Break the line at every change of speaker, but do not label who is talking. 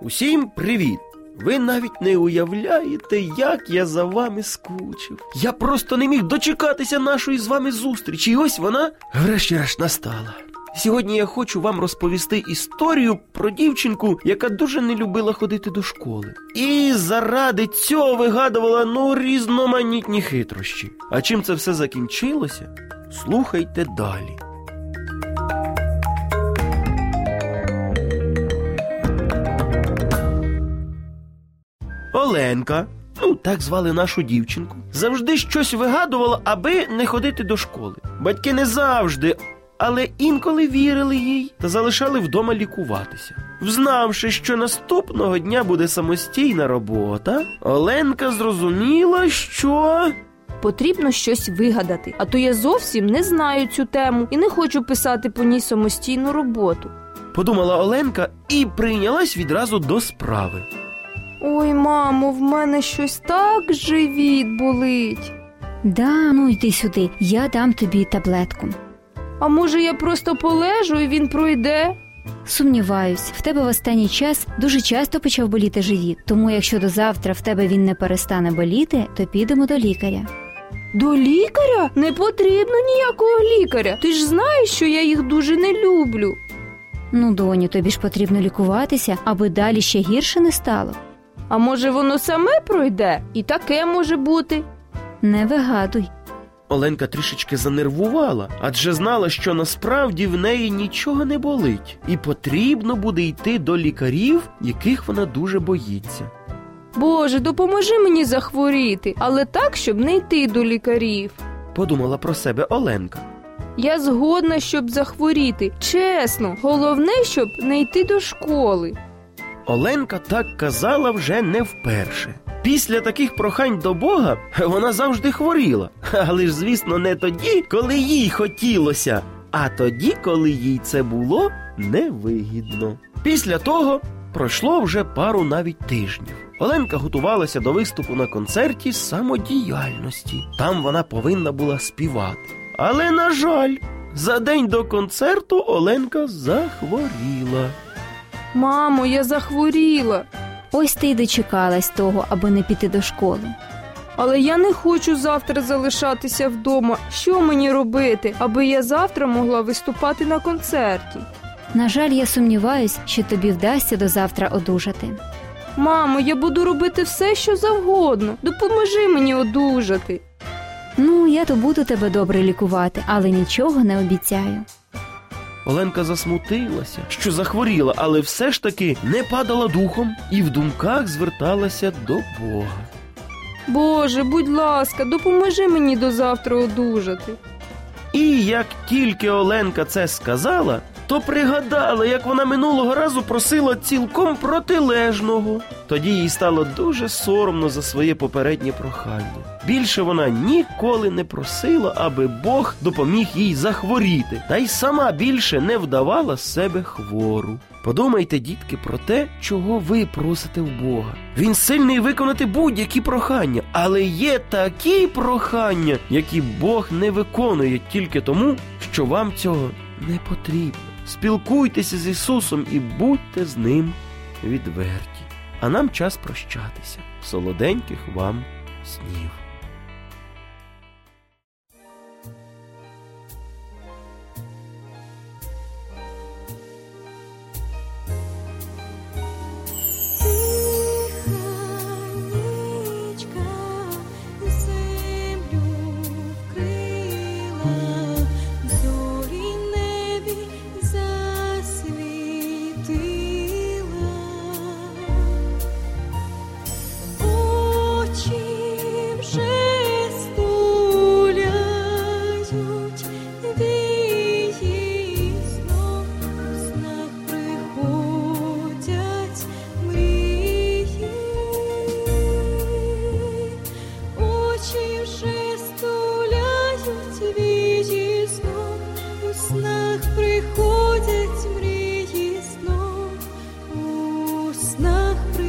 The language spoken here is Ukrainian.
Усім привіт! Ви навіть не уявляєте, як я за вами скучив. Я просто не міг дочекатися нашої з вами зустрічі, і ось вона врешті-решт настала. Сьогодні я хочу вам розповісти історію про дівчинку, яка дуже не любила ходити до школи. І заради цього вигадувала ну різноманітні хитрощі. А чим це все закінчилося? Слухайте далі. Оленка, ну так звали нашу дівчинку, завжди щось вигадувала, аби не ходити до школи. Батьки не завжди, але інколи вірили їй та залишали вдома лікуватися. Взнавши, що наступного дня буде самостійна робота, Оленка зрозуміла, що.
Потрібно щось вигадати, а то я зовсім не знаю цю тему і не хочу писати по ній самостійну роботу.
Подумала Оленка і прийнялась відразу до справи.
Ой, мамо, в мене щось так живіт болить.
Да, ну йди сюди, я дам тобі таблетку.
А може я просто полежу і він пройде?
Сумніваюсь, в тебе в останній час дуже часто почав боліти живіт, тому якщо до завтра в тебе він не перестане боліти, то підемо до лікаря.
До лікаря? Не потрібно ніякого лікаря. Ти ж знаєш, що я їх дуже не люблю.
Ну, доню, тобі ж потрібно лікуватися, аби далі ще гірше не стало.
А може воно саме пройде? І таке може бути.
Не вигадуй.
Оленка трішечки занервувала, адже знала, що насправді в неї нічого не болить, і потрібно буде йти до лікарів, яких вона дуже боїться.
Боже, допоможи мені захворіти, але так, щоб не йти до лікарів.
Подумала про себе Оленка.
Я згодна, щоб захворіти. Чесно, головне, щоб не йти до школи.
Оленка так казала вже не вперше. Після таких прохань до Бога вона завжди хворіла, але ж, звісно, не тоді, коли їй хотілося, а тоді, коли їй це було невигідно. Після того пройшло вже пару навіть тижнів. Оленка готувалася до виступу на концерті самодіяльності. Там вона повинна була співати. Але, на жаль, за день до концерту Оленка захворіла.
Мамо, я захворіла,
Ось ти й дочекалась того, аби не піти до школи.
але я не хочу завтра залишатися вдома. Що мені робити, аби я завтра могла виступати на концерті?
На жаль, я сумніваюсь, що тобі вдасться до завтра одужати.
Мамо, я буду робити все, що завгодно. Допоможи мені одужати.
Ну, я то буду тебе добре лікувати, але нічого не обіцяю.
Оленка засмутилася, що захворіла, але все ж таки не падала духом і в думках зверталася до Бога.
Боже, будь ласка, допоможи мені до завтра одужати.
І як тільки Оленка це сказала, то пригадала, як вона минулого разу просила цілком протилежного. Тоді їй стало дуже соромно за своє попереднє прохання. Більше вона ніколи не просила, аби Бог допоміг їй захворіти, та й сама більше не вдавала себе хвору. Подумайте, дітки, про те, чого ви просите в Бога. Він сильний виконати будь-які прохання, але є такі прохання, які Бог не виконує тільки тому, що вам цього не потрібно спілкуйтеся з Ісусом і будьте з Ним відверті. А нам час прощатися. Солоденьких вам снів. Землю вкрила снах при